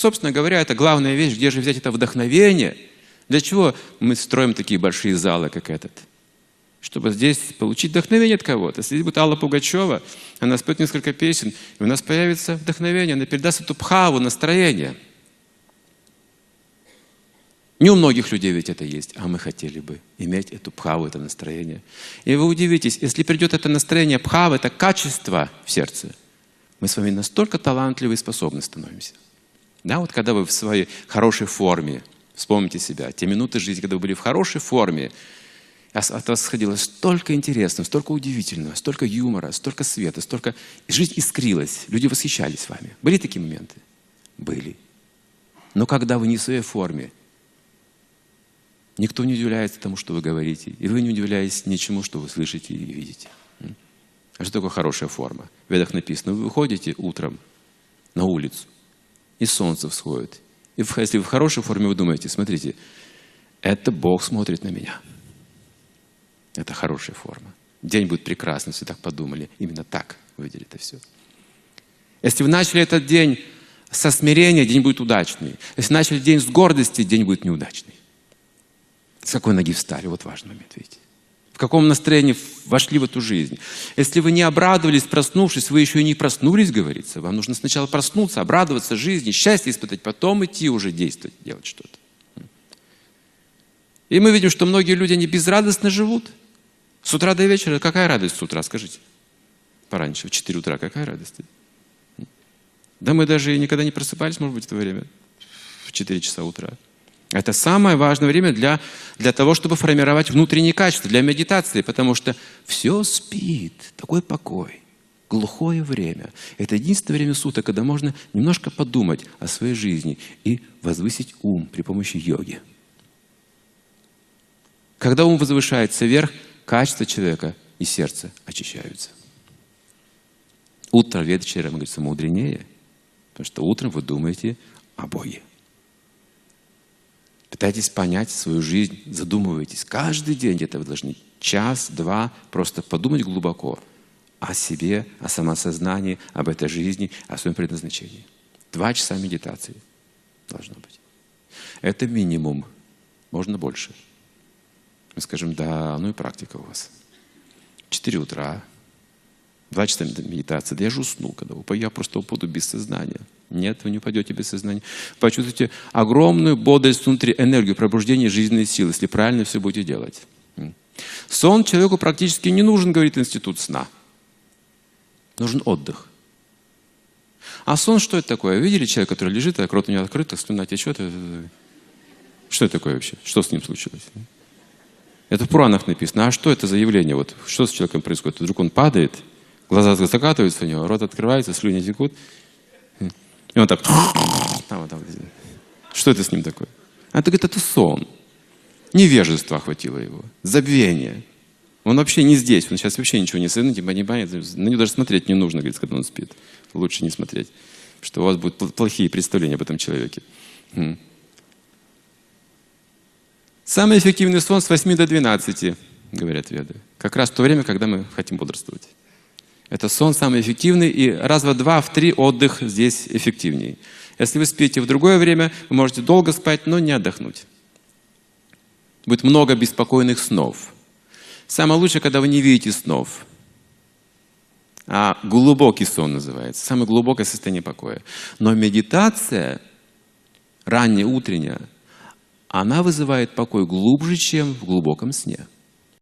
собственно говоря, это главная вещь, где же взять это вдохновение. Для чего мы строим такие большие залы, как этот? Чтобы здесь получить вдохновение от кого-то. Если будет Алла Пугачева, она споет несколько песен, и у нас появится вдохновение, она передаст эту пхаву, настроение. Не у многих людей ведь это есть, а мы хотели бы иметь эту пхаву, это настроение. И вы удивитесь, если придет это настроение пхавы, это качество в сердце, мы с вами настолько талантливы и способны становимся. Да, вот когда вы в своей хорошей форме, вспомните себя, те минуты жизни, когда вы были в хорошей форме, от вас сходило столько интересного, столько удивительного, столько юмора, столько света, столько... Жизнь искрилась, люди восхищались вами. Были такие моменты? Были. Но когда вы не в своей форме, никто не удивляется тому, что вы говорите, и вы не удивляетесь ничему, что вы слышите и видите. А что такое хорошая форма? В ведах написано, вы выходите утром на улицу, и солнце всходит. И если в хорошей форме, вы думаете, смотрите, это Бог смотрит на меня. Это хорошая форма. День будет прекрасный, если так подумали. Именно так увидели это все. Если вы начали этот день со смирения, день будет удачный. Если начали день с гордости, день будет неудачный. С какой ноги встали? Вот важный момент, видите каком настроении вошли в эту жизнь. Если вы не обрадовались, проснувшись, вы еще и не проснулись, говорится. Вам нужно сначала проснуться, обрадоваться жизни, счастье испытать, потом идти уже действовать, делать что-то. И мы видим, что многие люди, они безрадостно живут. С утра до вечера, какая радость с утра, скажите? Пораньше, в 4 утра, какая радость? Да мы даже никогда не просыпались, может быть, в это время, в 4 часа утра. Это самое важное время для, для того, чтобы формировать внутренние качества, для медитации, потому что все спит, такой покой, глухое время. Это единственное время суток, когда можно немножко подумать о своей жизни и возвысить ум при помощи йоги. Когда ум возвышается вверх, качество человека и сердце очищаются. Утро вечером, говорится, мудренее, потому что утром вы думаете о Боге. Пытайтесь понять свою жизнь, задумывайтесь. Каждый день где-то вы должны час-два просто подумать глубоко о себе, о самосознании, об этой жизни, о своем предназначении. Два часа медитации должно быть. Это минимум. Можно больше. Мы скажем, да, ну и практика у вас. Четыре утра, два часа медитации. Да я же усну, когда я просто упаду без сознания. Нет, вы не упадете без сознания. Почувствуйте огромную бодрость внутри, энергию, пробуждение жизненной силы, если правильно все будете делать. Сон человеку практически не нужен, говорит институт сна. Нужен отдых. А сон что это такое? Видели человека, который лежит, а рот у него открыт, а слюна течет? Что это такое вообще? Что с ним случилось? Это в Пуранах написано. А что это за явление? Вот, что с человеком происходит? Вдруг он падает, глаза закатываются у него, рот открывается, слюни текут. И он так... Там, там, что это с ним такое? А это говорит, это сон. Невежество охватило его, забвение. Он вообще не здесь, он сейчас вообще ничего не сын, типа не понимает, на него даже смотреть не нужно, говорит, когда он спит. Лучше не смотреть, что у вас будут плохие представления об этом человеке. Самый эффективный сон с 8 до 12, говорят веды. Как раз в то время, когда мы хотим бодрствовать. Это сон самый эффективный, и раз в два, в три отдых здесь эффективнее. Если вы спите в другое время, вы можете долго спать, но не отдохнуть. Будет много беспокойных снов. Самое лучшее, когда вы не видите снов. А глубокий сон называется. Самое глубокое состояние покоя. Но медитация, ранняя, утренняя, она вызывает покой глубже, чем в глубоком сне.